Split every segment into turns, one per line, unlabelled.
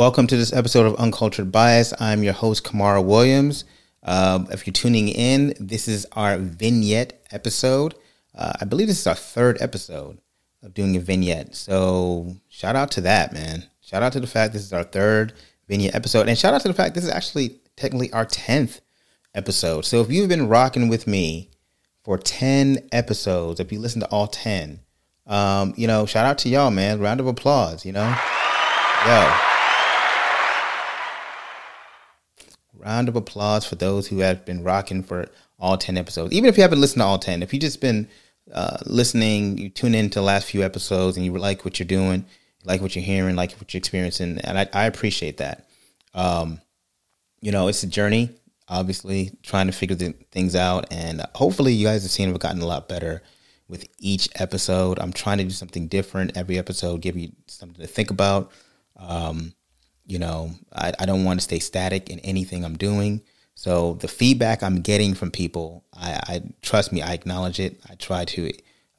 Welcome to this episode of Uncultured Bias. I'm your host, Kamara Williams. Uh, if you're tuning in, this is our vignette episode. Uh, I believe this is our third episode of doing a vignette. So shout out to that, man. Shout out to the fact this is our third vignette episode. And shout out to the fact this is actually technically our 10th episode. So if you've been rocking with me for 10 episodes, if you listen to all 10, um, you know, shout out to y'all, man. Round of applause, you know? Yo. Round of applause for those who have been rocking for all 10 episodes. Even if you haven't listened to all 10, if you just been uh, listening, you tune in to the last few episodes and you like what you're doing, like what you're hearing, like what you're experiencing. And I, I appreciate that. Um, you know, it's a journey, obviously, trying to figure the things out. And hopefully, you guys have seen we've gotten a lot better with each episode. I'm trying to do something different every episode, give you something to think about. Um, you know, I, I don't want to stay static in anything I'm doing. So the feedback I'm getting from people, I, I trust me, I acknowledge it. I try to,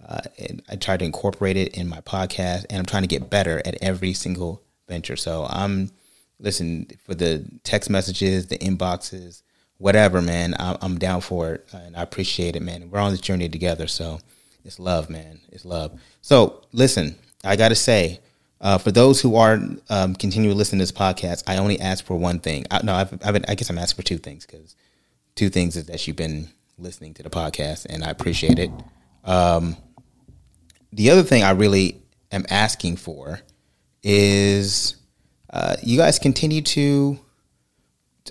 uh, I try to incorporate it in my podcast, and I'm trying to get better at every single venture. So I'm, listen for the text messages, the inboxes, whatever, man. I'm, I'm down for it, and I appreciate it, man. We're on this journey together, so it's love, man. It's love. So listen, I got to say uh, for those who are um, continuing to listen to this podcast, I only ask for one thing. I, no, I've, I've been, I guess I'm asking for two things because two things is that you've been listening to the podcast, and I appreciate it. Um, the other thing I really am asking for is uh, you guys continue to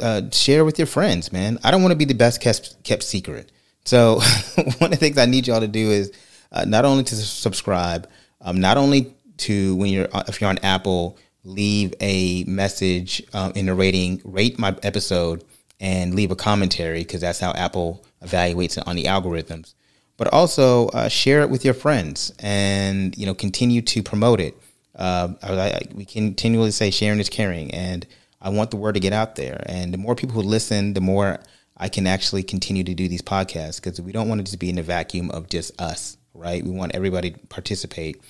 uh, share with your friends, man. I don't want to be the best kept, kept secret. So one of the things I need y'all to do is uh, not only to subscribe, um, not only to when you're uh, if you're on Apple, leave a message um, in the rating, rate my episode, and leave a commentary because that's how Apple evaluates it on the algorithms. But also uh, share it with your friends, and you know continue to promote it. Uh, I, I, we continually say sharing is caring, and I want the word to get out there. And the more people who listen, the more I can actually continue to do these podcasts because we don't want it to be in a vacuum of just us, right? We want everybody to participate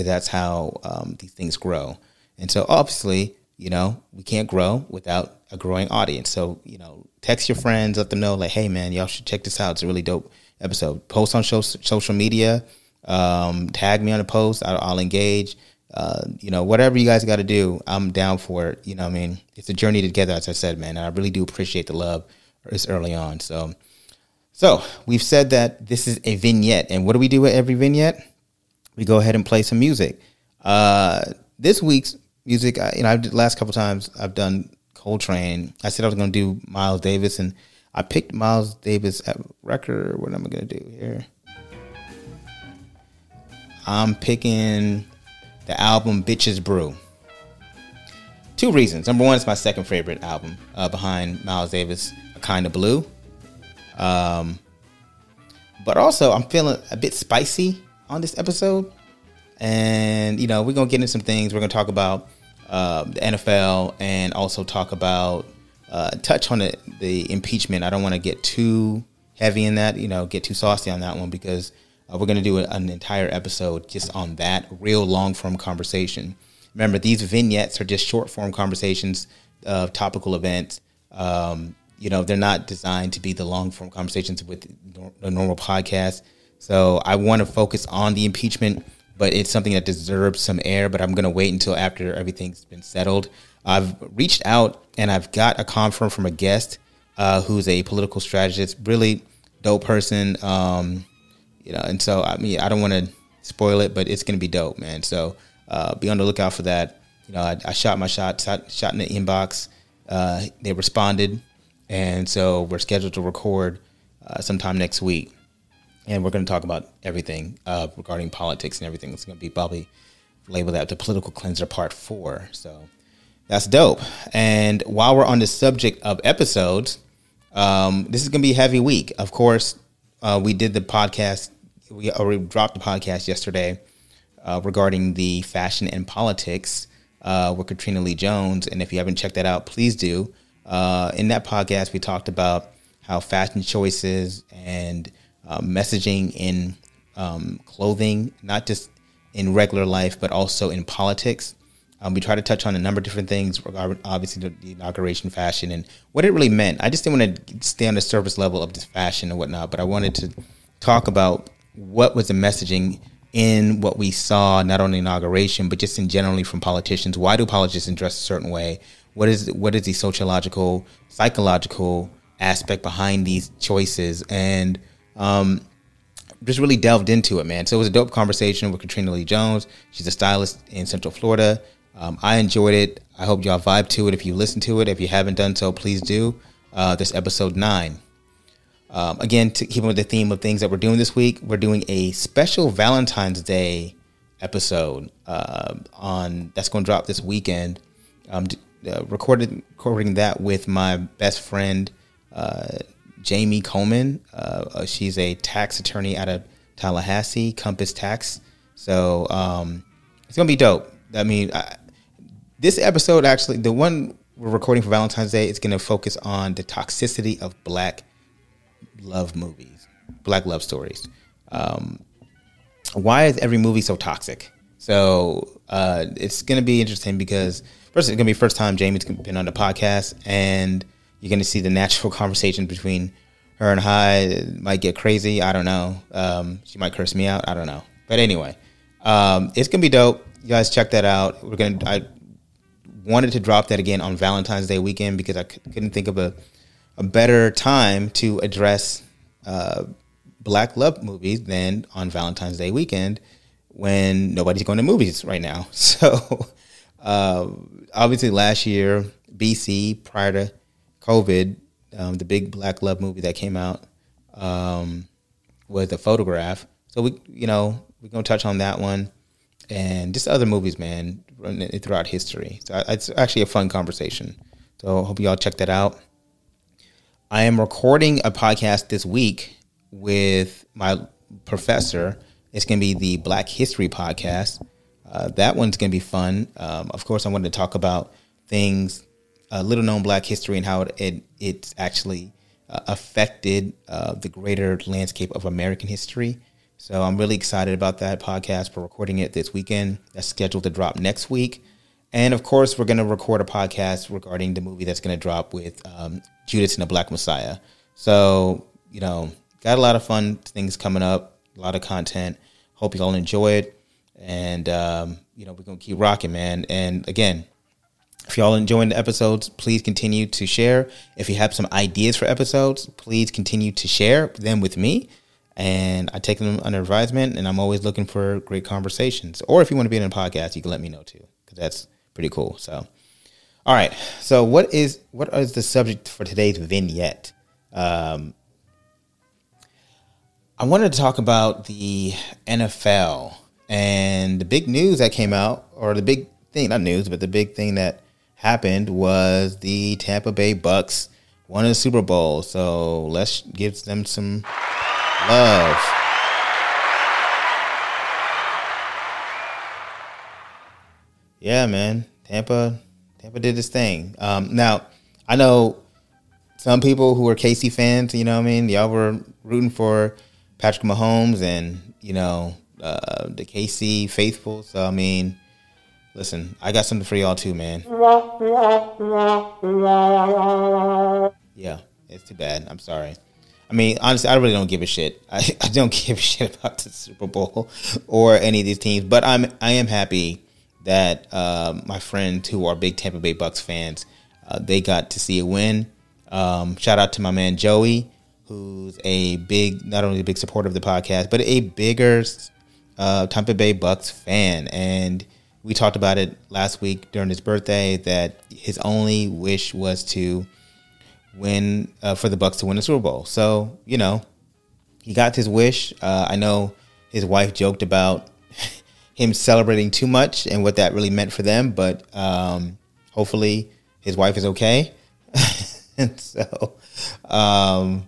because that's how um, these things grow. And so obviously, you know, we can't grow without a growing audience. So, you know, text your friends, let them know, like, hey, man, y'all should check this out. It's a really dope episode. Post on show, social media, um, tag me on a post. I'll, I'll engage. Uh, you know, whatever you guys got to do, I'm down for it. You know, I mean, it's a journey together, as I said, man. And I really do appreciate the love this early on. So, so we've said that this is a vignette, and what do we do with every vignette? We go ahead and play some music. Uh, this week's music, I, you know, I've, the last couple times I've done Coltrane. I said I was going to do Miles Davis, and I picked Miles Davis at record. What am I going to do here? I'm picking the album Bitches Brew. Two reasons. Number one, it's my second favorite album uh, behind Miles Davis, A Kind of Blue. Um, but also, I'm feeling a bit spicy on this episode. And, you know, we're going to get into some things. We're going to talk about uh, the NFL and also talk about, uh, touch on the, the impeachment. I don't want to get too heavy in that, you know, get too saucy on that one because uh, we're going to do an entire episode just on that real long form conversation. Remember, these vignettes are just short form conversations of topical events. Um, you know, they're not designed to be the long form conversations with the normal podcast. So I want to focus on the impeachment, but it's something that deserves some air. But I'm going to wait until after everything's been settled. I've reached out and I've got a confirm from a guest uh, who's a political strategist, really dope person. Um, you know, and so I mean, I don't want to spoil it, but it's going to be dope, man. So uh, be on the lookout for that. You know, I, I shot my shot, shot, shot in the inbox. Uh, they responded, and so we're scheduled to record uh, sometime next week and we're going to talk about everything uh, regarding politics and everything. It's going to be probably labeled that the political cleanser part four. So that's dope. And while we're on the subject of episodes, um, this is going to be a heavy week. Of course, uh, we did the podcast. We already dropped the podcast yesterday uh, regarding the fashion and politics uh, with Katrina Lee Jones. And if you haven't checked that out, please do. Uh, in that podcast, we talked about how fashion choices and uh, messaging in um, clothing, not just in regular life, but also in politics, Um, we try to touch on a number of different things, obviously the, inauguration fashion and what it really meant. I just didn't want to stay on the surface level of this fashion and whatnot, but I wanted to talk about what was the messaging in what we saw, not only inauguration, but just in generally from politicians. Why do politicians dress a certain way? What is what is the sociological, psychological aspect behind these choices? And um, just really delved into it, man. So it was a dope conversation with Katrina Lee Jones. She's a stylist in Central Florida. Um, I enjoyed it. I hope y'all vibe to it. If you listen to it, if you haven't done so, please do. Uh, this episode nine. Um, again, to keep with the theme of things that we're doing this week, we're doing a special Valentine's Day episode uh, on that's going to drop this weekend. Um, uh, recorded recording that with my best friend uh, Jamie Coleman. Uh, uh, she's a tax attorney out of Tallahassee, Compass Tax. So um, it's gonna be dope. I mean, I, this episode actually, the one we're recording for Valentine's Day, is gonna focus on the toxicity of black love movies, black love stories. Um, why is every movie so toxic? So uh, it's gonna be interesting because first it's gonna be first time Jamie's been on the podcast and you're going to see the natural conversation between her and I. Might get crazy. I don't know. Um, she might curse me out. I don't know. But anyway, um, it's gonna be dope. You guys check that out. We're gonna. I wanted to drop that again on Valentine's Day weekend because I c- couldn't think of a a better time to address uh, black love movies than on Valentine's Day weekend when nobody's going to movies right now. So uh, obviously, last year BC prior to COVID, um, the big Black Love movie that came out um, was a photograph. So we, you know, we're gonna touch on that one and just other movies, man, throughout history. So it's actually a fun conversation. So I hope y'all check that out. I am recording a podcast this week with my professor. It's to be the Black History podcast. Uh, that one's to be fun. Um, of course, I wanted to talk about things uh, little known Black history and how it, it it's actually uh, affected uh, the greater landscape of American history. So I'm really excited about that podcast. We're recording it this weekend. That's scheduled to drop next week. And of course, we're going to record a podcast regarding the movie that's going to drop with um, Judas and the Black Messiah. So, you know, got a lot of fun things coming up, a lot of content. Hope you all enjoy it. And, um, you know, we're going to keep rocking, man. And again, if y'all enjoying the episodes, please continue to share. If you have some ideas for episodes, please continue to share them with me. And I take them under advisement, and I'm always looking for great conversations. Or if you want to be in a podcast, you can let me know too, because that's pretty cool. So, all right. So, what is what is the subject for today's vignette? Um, I wanted to talk about the NFL and the big news that came out, or the big thing, not news, but the big thing that happened was the Tampa Bay Bucks won a Super Bowl. So let's give them some love. Yeah, man. Tampa Tampa did this thing. Um, now, I know some people who are KC fans, you know what I mean? Y'all were rooting for Patrick Mahomes and, you know, uh, the KC faithful. So, I mean, Listen, I got something for y'all too, man. Yeah, it's too bad. I'm sorry. I mean, honestly, I really don't give a shit. I, I don't give a shit about the Super Bowl or any of these teams. But I'm I am happy that uh, my friends who are big Tampa Bay Bucks fans, uh, they got to see a win. Um, shout out to my man Joey, who's a big, not only a big supporter of the podcast, but a bigger uh, Tampa Bay Bucks fan, and we talked about it last week during his birthday that his only wish was to win uh, for the Bucks to win the Super Bowl. So you know, he got his wish. Uh, I know his wife joked about him celebrating too much and what that really meant for them, but um, hopefully his wife is okay. and so, um,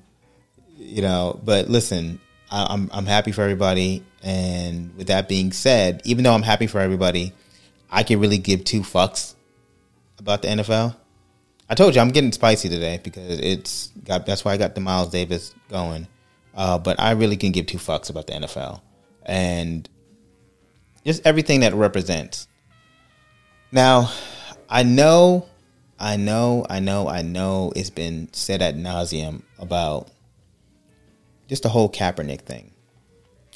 you know, but listen, I, I'm I'm happy for everybody. And with that being said, even though I'm happy for everybody, I can really give two fucks about the NFL. I told you I'm getting spicy today because it's got. That's why I got the Miles Davis going. Uh, but I really can give two fucks about the NFL and just everything that represents. Now, I know, I know, I know, I know it's been said at nauseum about just the whole Kaepernick thing.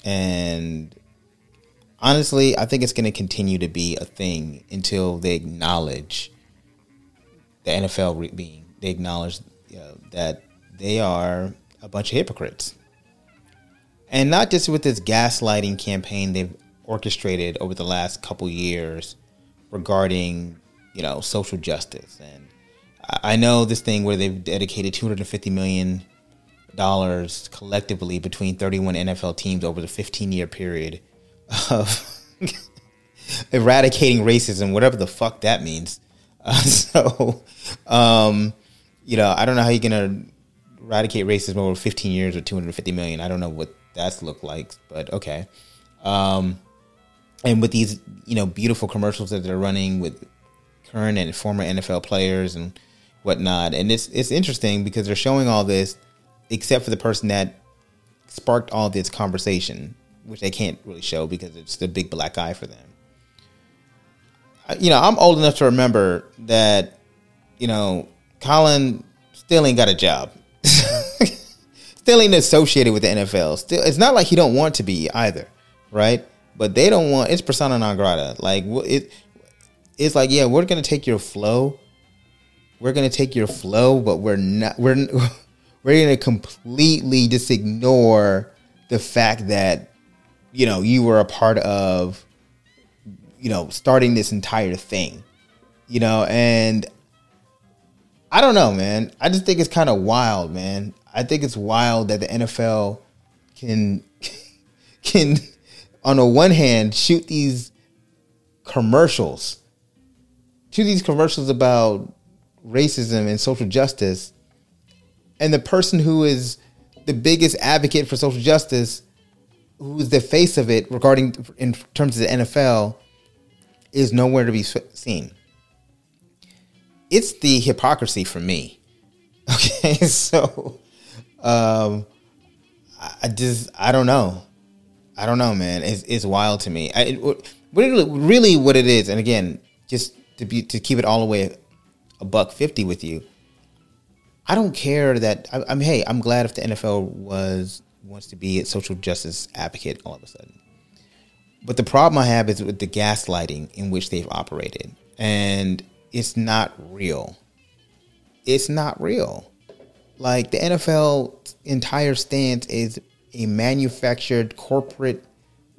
And honestly, I think it's going to continue to be a thing until they acknowledge the NFL being, they acknowledge you know, that they are a bunch of hypocrites. And not just with this gaslighting campaign they've orchestrated over the last couple years regarding, you know, social justice. And I know this thing where they've dedicated 250 million dollars collectively between 31 NFL teams over the 15 year period of eradicating racism, whatever the fuck that means. Uh, so, um, you know, I don't know how you're gonna eradicate racism over 15 years or 250 million. I don't know what that's looked like, but okay. Um, and with these, you know, beautiful commercials that they're running with current and former NFL players and whatnot, and it's it's interesting because they're showing all this, except for the person that sparked all this conversation, which they can't really show because it's the big black eye for them. You know, I'm old enough to remember that, you know, Colin still ain't got a job. still ain't associated with the NFL. Still, it's not like he don't want to be either, right? But they don't want. It's persona non grata. Like it, it's like yeah, we're gonna take your flow. We're gonna take your flow, but we're not. We're we're gonna completely just ignore the fact that you know you were a part of you know starting this entire thing you know and i don't know man. I just think it's kind of wild man. I think it's wild that the NFL can can on the one hand shoot these commercials, shoot these commercials about racism and social justice, and the person who is the biggest advocate for social justice, who's the face of it regarding in terms of the NFL, is nowhere to be seen. It's the hypocrisy for me. Okay, so um, I just I don't know. I don't know, man. It's it's wild to me. I, it, really, what it is, and again, just to be to keep it all the way a buck fifty with you. I don't care that I, I'm. Hey, I'm glad if the NFL was wants to be a social justice advocate all of a sudden. But the problem I have is with the gaslighting in which they've operated, and it's not real. It's not real. Like the NFL entire stance is a manufactured corporate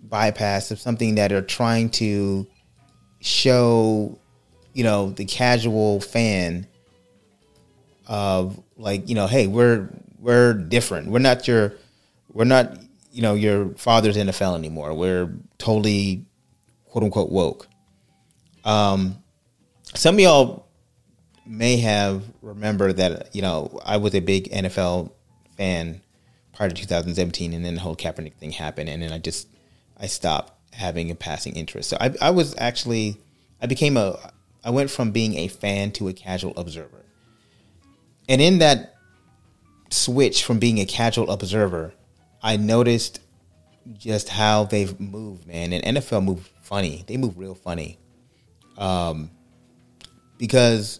bypass of something that are trying to show, you know, the casual fan of like, you know, hey, we're we're different. We're not your we're not, you know, your father's NFL anymore. We're totally quote unquote woke. Um some of y'all may have remembered that you know I was a big NFL fan prior to 2017, and then the whole Kaepernick thing happened, and then I just I stopped having a passing interest. So I, I was actually I became a I went from being a fan to a casual observer, and in that switch from being a casual observer, I noticed just how they've moved, man. And NFL move funny. They move real funny. Um, because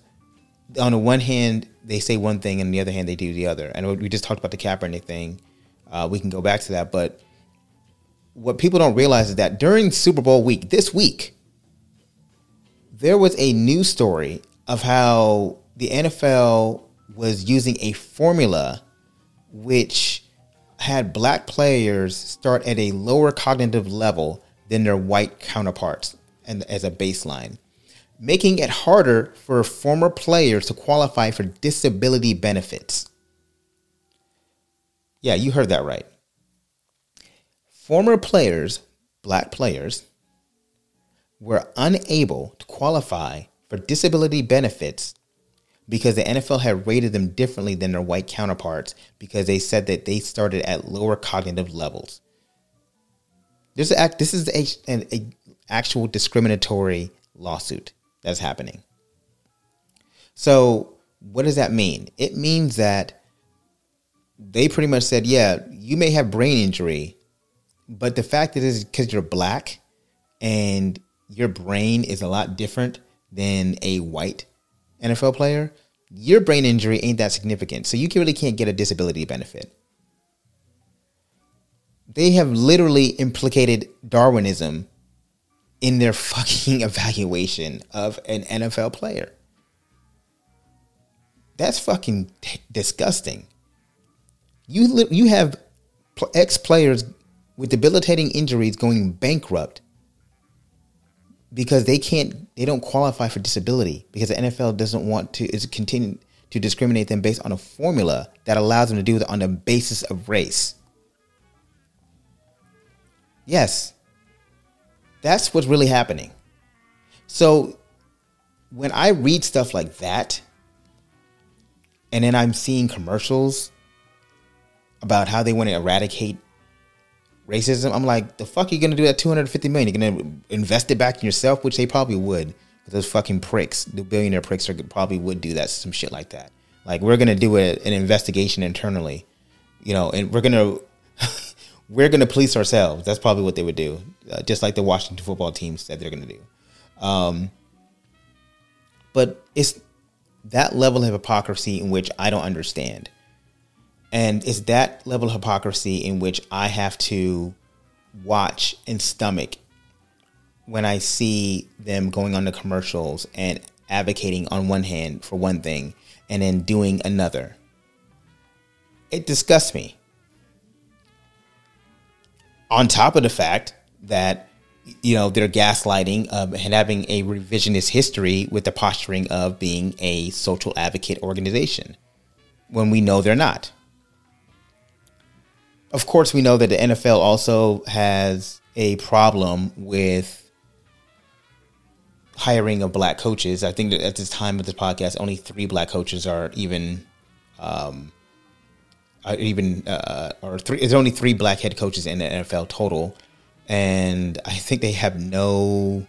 on the one hand, they say one thing, and on the other hand, they do the other. And we just talked about the Kaepernick thing. Uh, we can go back to that, but what people don't realize is that during Super Bowl week, this week, there was a news story of how the NFL was using a formula which had black players start at a lower cognitive level than their white counterparts and as a baseline making it harder for former players to qualify for disability benefits. Yeah, you heard that right. Former players, black players, were unable to qualify for disability benefits because the NFL had rated them differently than their white counterparts because they said that they started at lower cognitive levels. This is, this is a, an a actual discriminatory lawsuit that's happening. So, what does that mean? It means that they pretty much said, yeah, you may have brain injury, but the fact that it's because you're black and your brain is a lot different than a white NFL player, your brain injury ain't that significant. So you really can't get a disability benefit. They have literally implicated Darwinism in their fucking evaluation of an NFL player. That's fucking disgusting. You li- you have ex players with debilitating injuries going bankrupt because they can't they don't qualify for disability because the NFL doesn't want to is continue to discriminate them based on a formula that allows them to do it on the basis of race. Yes. That's what's really happening. So when I read stuff like that and then I'm seeing commercials about how they want to eradicate racism. I'm like, the fuck are you gonna do that 250 million? You're gonna invest it back in yourself, which they probably would. Those fucking pricks, the billionaire pricks, are, probably would do that, some shit like that. Like we're gonna do a, an investigation internally, you know, and we're gonna we're gonna police ourselves. That's probably what they would do, uh, just like the Washington football team said they're gonna do. Um, but it's that level of hypocrisy in which I don't understand. And it's that level of hypocrisy in which I have to watch and stomach when I see them going on the commercials and advocating on one hand for one thing and then doing another. It disgusts me. On top of the fact that you know they're gaslighting um, and having a revisionist history with the posturing of being a social advocate organization when we know they're not of course, we know that the NFL also has a problem with hiring of black coaches. I think that at this time of this podcast, only three black coaches are even, um, are even, uh, or three. There's only three black head coaches in the NFL total, and I think they have no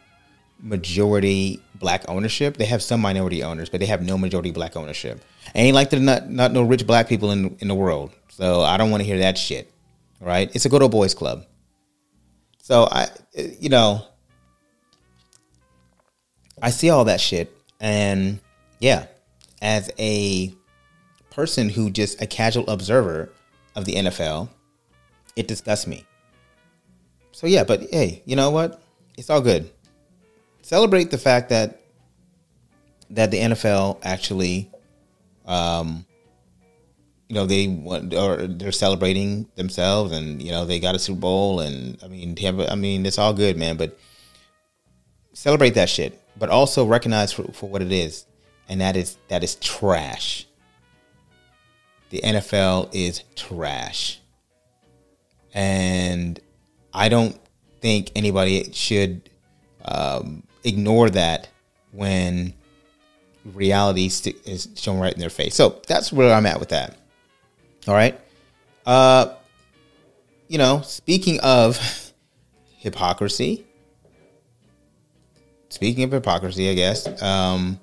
majority black ownership. They have some minority owners, but they have no majority black ownership. Ain't like there's not not no rich black people in in the world. So I don't want to hear that shit. Right? It's a good old boys club. So I, you know, I see all that shit, and yeah, as a person who just a casual observer of the NFL, it disgusts me. So yeah, but hey, you know what? It's all good celebrate the fact that that the NFL actually, um, you know, they want or they're celebrating themselves, and you know they got a Super Bowl, and I mean, have, I mean, it's all good, man. But celebrate that shit, but also recognize for, for what it is, and that is that is trash. The NFL is trash, and I don't think anybody should um, ignore that when reality is shown right in their face. So that's where I'm at with that. All right. Uh, you know, speaking of hypocrisy, speaking of hypocrisy, I guess, um,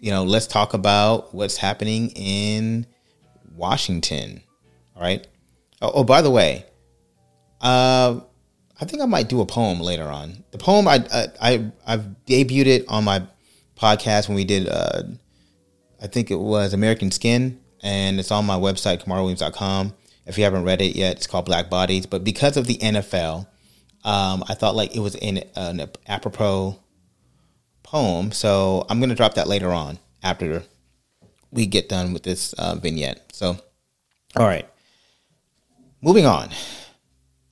you know, let's talk about what's happening in Washington. All right. Oh, oh by the way, uh, I think I might do a poem later on. The poem I I, I have debuted it on my podcast when we did uh, I think it was American Skin and it's on my website kamarwilliams.com. If you haven't read it yet, it's called Black Bodies. But because of the NFL, um, I thought like it was in an apropos poem. So I'm gonna drop that later on after we get done with this uh, vignette. So, all right, moving on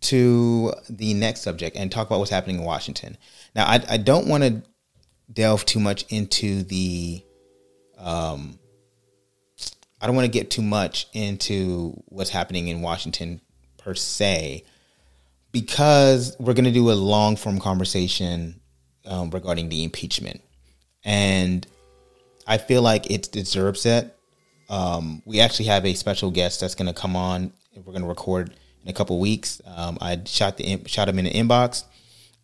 to the next subject and talk about what's happening in Washington. Now, I, I don't want to delve too much into the, um, I don't want to get too much into what's happening in Washington per se, because we're going to do a long form conversation um, regarding the impeachment. And I feel like it deserves it. Um, we actually have a special guest that's going to come on. We're going to record in a couple weeks. Um, I shot the shot him in the inbox,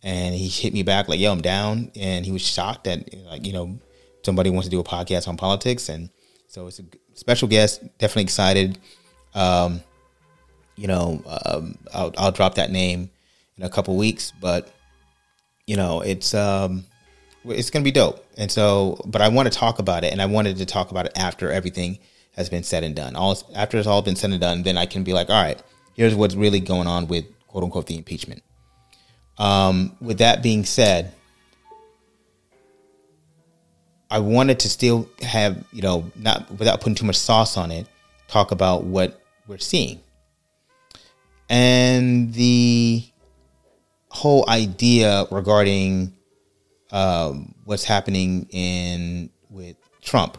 and he hit me back like, "Yo, I'm down," and he was shocked that like you know somebody wants to do a podcast on politics, and so it's a special guest. Definitely excited. Um, you know, um, I'll, I'll drop that name in a couple weeks, but you know, it's um, it's going to be dope. And so, but I want to talk about it, and I wanted to talk about it after everything has been said and done. All after it's all been said and done, then I can be like, all right, here's what's really going on with quote unquote the impeachment. Um, with that being said, I wanted to still have you know not without putting too much sauce on it, talk about what we're seeing, and the whole idea regarding um, what's happening in with Trump.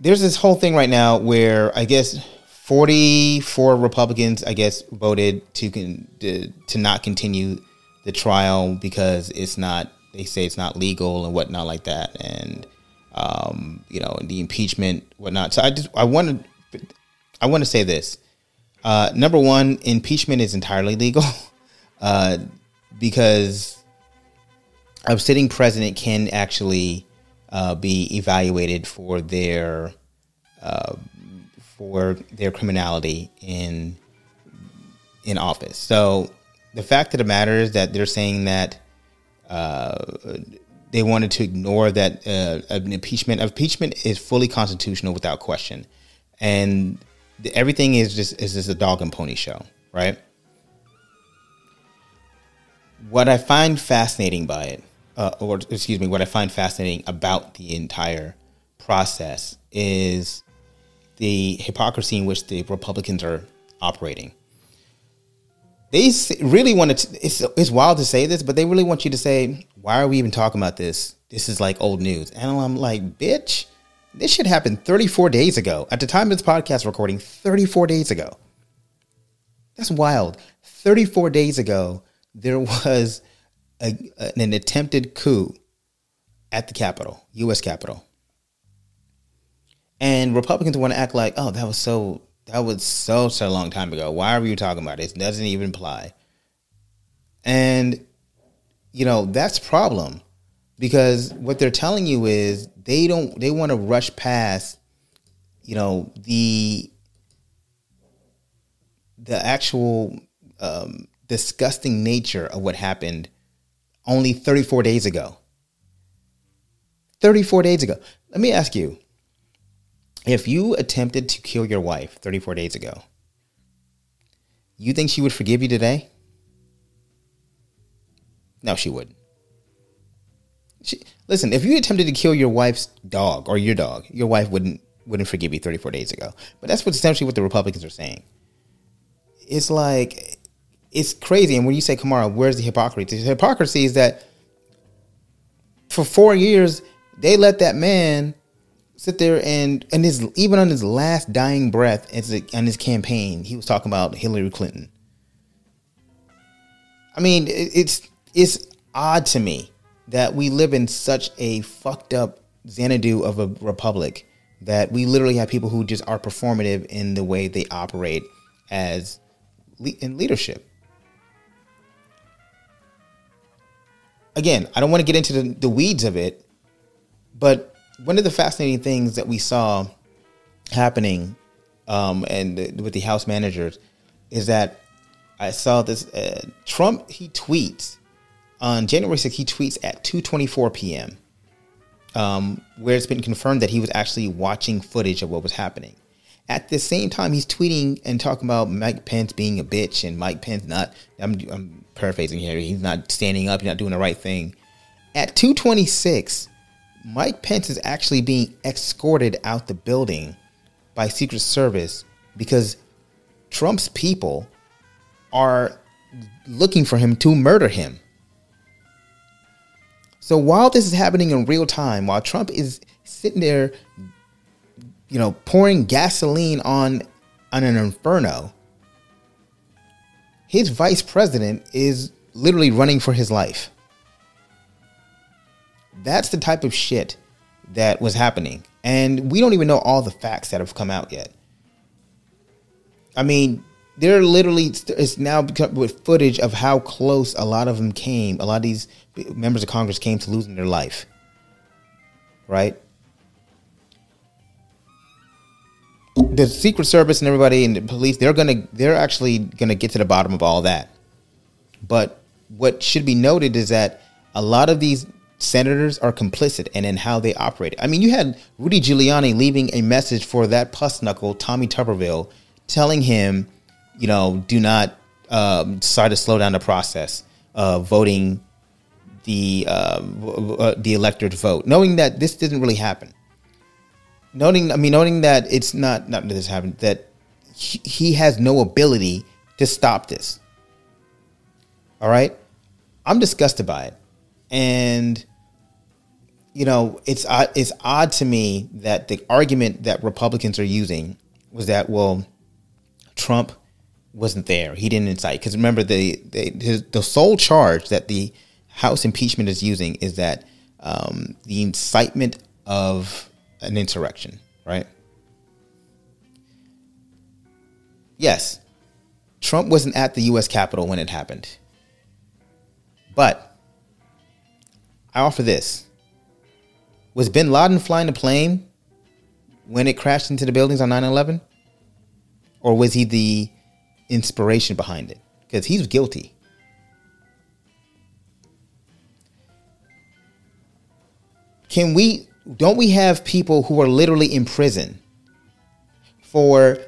There's this whole thing right now where I guess 44 Republicans, I guess, voted to to, to not continue the trial because it's not. They say it's not legal and whatnot like that, and um, you know the impeachment whatnot. So I just I want to I want to say this. Uh, number one, impeachment is entirely legal. Uh, because a sitting president can actually uh, be evaluated for their uh, for their criminality in in office. So the fact of the matter is that they're saying that they wanted to ignore that uh, an impeachment impeachment is fully constitutional without question, and everything is just is just a dog and pony show, right? what I find fascinating by it, uh, or excuse me, what I find fascinating about the entire process is the hypocrisy in which the Republicans are operating. They really want to. It's it's wild to say this, but they really want you to say, "Why are we even talking about this? This is like old news." And I'm like, "Bitch, this shit happened 34 days ago. At the time of this podcast recording, 34 days ago. That's wild. 34 days ago, there was a, an attempted coup at the Capitol, U.S. Capitol, and Republicans want to act like, oh, that was so that was so so long time ago. Why are we talking about it? It doesn't even apply. And you know that's problem because what they're telling you is they don't they want to rush past you know the the actual um, disgusting nature of what happened only 34 days ago. 34 days ago. Let me ask you if you attempted to kill your wife 34 days ago, you think she would forgive you today? No, she wouldn't. She, listen, if you attempted to kill your wife's dog or your dog, your wife wouldn't wouldn't forgive you 34 days ago. But that's what essentially what the Republicans are saying. It's like it's crazy. And when you say Kamara, where's the hypocrisy? The hypocrisy is that for four years they let that man sit there and and his even on his last dying breath as on his campaign, he was talking about Hillary Clinton. I mean, it's it's odd to me that we live in such a fucked up Xanadu of a republic that we literally have people who just are performative in the way they operate as in leadership. again, I don't want to get into the, the weeds of it, but one of the fascinating things that we saw happening um, and the, with the House managers is that I saw this uh, Trump he tweets on January 6th he tweets at 2:24 p.m. Um, where it's been confirmed that he was actually watching footage of what was happening. At the same time, he's tweeting and talking about Mike Pence being a bitch and Mike Pence not. I'm, I'm paraphrasing here. He's not standing up. He's not doing the right thing. At 226, Mike Pence is actually being escorted out the building by Secret Service because Trump's people are looking for him to murder him. So while this is happening in real time, while Trump is sitting there you know, pouring gasoline on on an inferno. His vice president is literally running for his life. That's the type of shit that was happening. And we don't even know all the facts that have come out yet. I mean, they're literally it's now with footage of how close a lot of them came. A lot of these members of Congress came to losing their life. Right? the Secret Service and everybody and the police, they're gonna they're actually gonna get to the bottom of all that. But what should be noted is that a lot of these senators are complicit and in how they operate. I mean, you had Rudy Giuliani leaving a message for that puss knuckle, Tommy Tuberville, telling him, you know, do not um, try to slow down the process of voting the uh, uh, the electorate vote, knowing that this didn't really happen. Noting, I mean, noting that it's not not that this happened, that he has no ability to stop this. All right, I'm disgusted by it, and you know, it's it's odd to me that the argument that Republicans are using was that well, Trump wasn't there. He didn't incite. Because remember, the, the, the sole charge that the House impeachment is using is that um, the incitement of an insurrection, right? Yes, Trump wasn't at the U.S. Capitol when it happened. But I offer this. Was bin Laden flying the plane when it crashed into the buildings on 9 11? Or was he the inspiration behind it because he's guilty. Can we don't we have people who are literally in prison for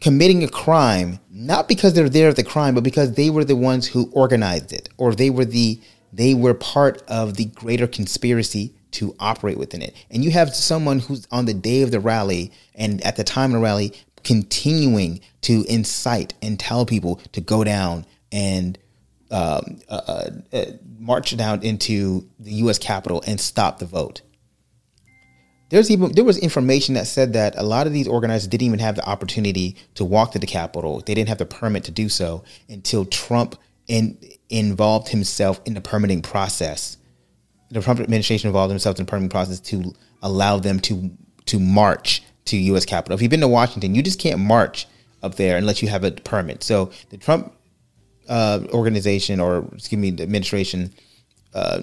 committing a crime not because they're there at the crime but because they were the ones who organized it or they were the they were part of the greater conspiracy to operate within it. And you have someone who's on the day of the rally and at the time of the rally continuing to incite and tell people to go down and um, uh, uh, uh, march down into the U.S. Capitol and stop the vote. There's even there was information that said that a lot of these organizers didn't even have the opportunity to walk to the Capitol. They didn't have the permit to do so until Trump in, involved himself in the permitting process. The Trump administration involved themselves in the permitting process to allow them to to march to U.S. Capitol. If you've been to Washington, you just can't march up there unless you have a permit. So the Trump uh, organization, or excuse me, the administration, uh,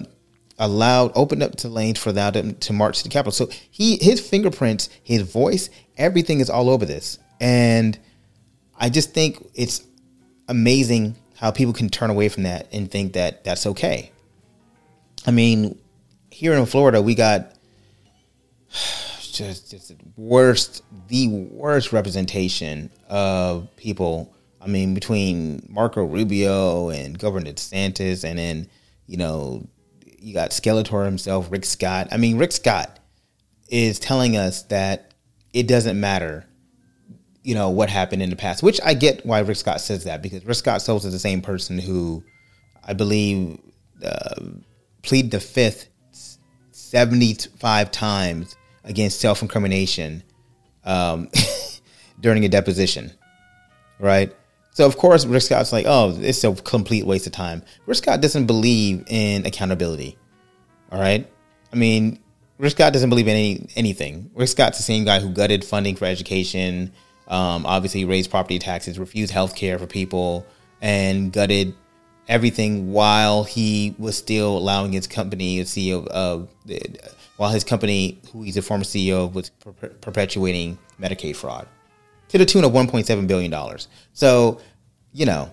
allowed opened up to lanes for them to march to the Capitol. So he his fingerprints, his voice, everything is all over this, and I just think it's amazing how people can turn away from that and think that that's okay. I mean, here in Florida, we got just just the worst, the worst representation of people. I mean, between Marco Rubio and Governor DeSantis, and then you know you got Skeletor himself, Rick Scott. I mean, Rick Scott is telling us that it doesn't matter, you know, what happened in the past. Which I get why Rick Scott says that because Rick Scott Souls is the same person who, I believe, uh, plead the fifth seventy-five times against self incrimination um, during a deposition, right? So of course Rick Scott's like, oh, it's a complete waste of time. Rick Scott doesn't believe in accountability. All right, I mean, Rick Scott doesn't believe in any anything. Rick Scott's the same guy who gutted funding for education. Um, obviously, raised property taxes, refused health care for people, and gutted everything while he was still allowing his company, the CEO of, while his company, who he's a former CEO of, was per- perpetuating Medicaid fraud to the tune of 1.7 billion dollars. So, you know,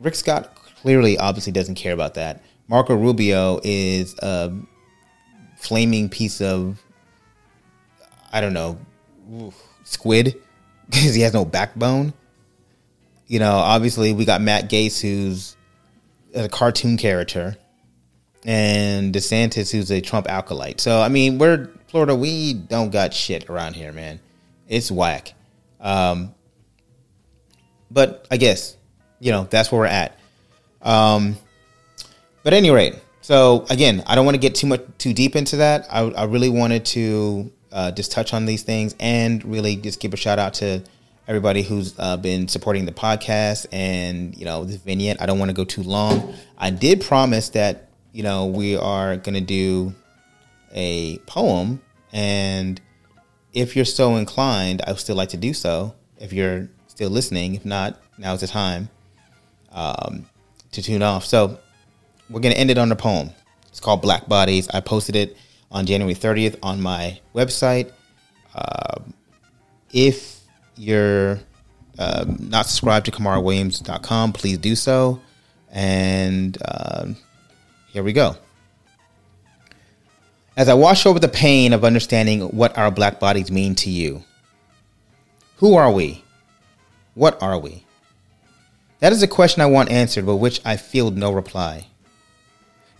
Rick Scott clearly, obviously, doesn't care about that. Marco Rubio is a flaming piece of, I don't know, squid because he has no backbone. You know, obviously, we got Matt Gaetz, who's a cartoon character, and DeSantis, who's a Trump acolyte. So I mean, we're Florida. We don't got shit around here, man. It's whack. Um, but I guess you know that's where we're at. Um, but any rate, so again, I don't want to get too much too deep into that. I, I really wanted to uh, just touch on these things and really just give a shout out to everybody who's uh, been supporting the podcast and you know this vignette. I don't want to go too long. I did promise that you know we are going to do a poem, and if you're so inclined, I would still like to do so. If you're still listening, if not, now's the time um, to tune off. So we're going to end it on a poem. It's called Black Bodies. I posted it on January 30th on my website. Uh, if you're um, not subscribed to KamaraWilliams.com, please do so. And uh, here we go. As I wash over the pain of understanding what our black bodies mean to you, who are we? What are we? That is a question I want answered, but which I feel no reply.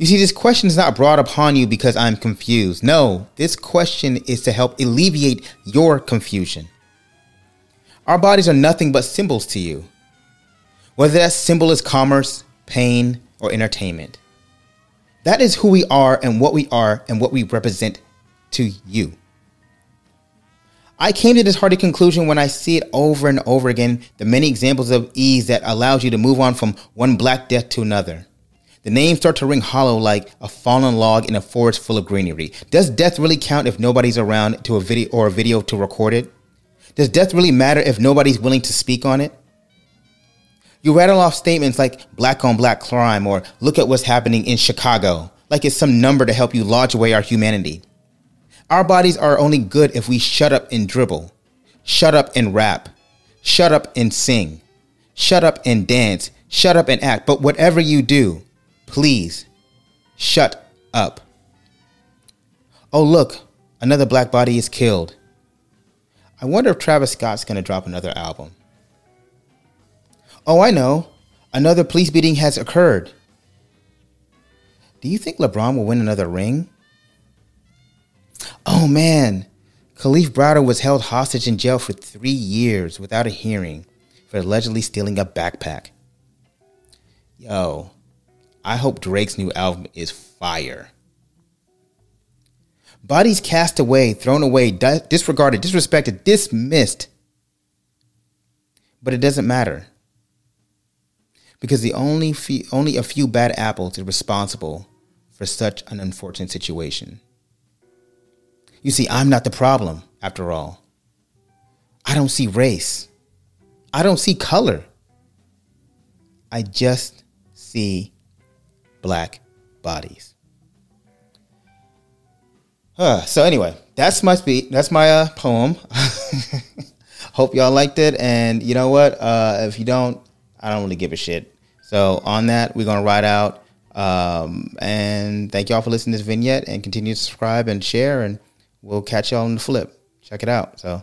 You see, this question is not brought upon you because I'm confused. No, this question is to help alleviate your confusion. Our bodies are nothing but symbols to you, whether that symbol is commerce, pain, or entertainment. That is who we are and what we are and what we represent to you. I came to this hearty conclusion when I see it over and over again the many examples of ease that allows you to move on from one black death to another. The names start to ring hollow like a fallen log in a forest full of greenery. Does death really count if nobody's around to a video or a video to record it? Does death really matter if nobody's willing to speak on it? You rattle off statements like black on black crime or look at what's happening in Chicago, like it's some number to help you lodge away our humanity. Our bodies are only good if we shut up and dribble, shut up and rap, shut up and sing, shut up and dance, shut up and act. But whatever you do, please shut up. Oh, look, another black body is killed. I wonder if Travis Scott's going to drop another album. Oh, I know. Another police beating has occurred. Do you think LeBron will win another ring? Oh man, Kalief Browder was held hostage in jail for three years without a hearing for allegedly stealing a backpack. Yo, I hope Drake's new album is fire. Bodies cast away, thrown away, disregarded, disrespected, dismissed. But it doesn't matter because the only few, only a few bad apples are responsible for such an unfortunate situation. You see, I'm not the problem after all. I don't see race. I don't see color. I just see black bodies. Uh, so anyway, that's my speech. That's my uh, poem. Hope y'all liked it. And you know what? Uh, if you don't, I don't really give a shit. So on that, we're gonna ride out. Um, and thank y'all for listening to this vignette and continue to subscribe and share and we'll catch y'all on the flip. Check it out. So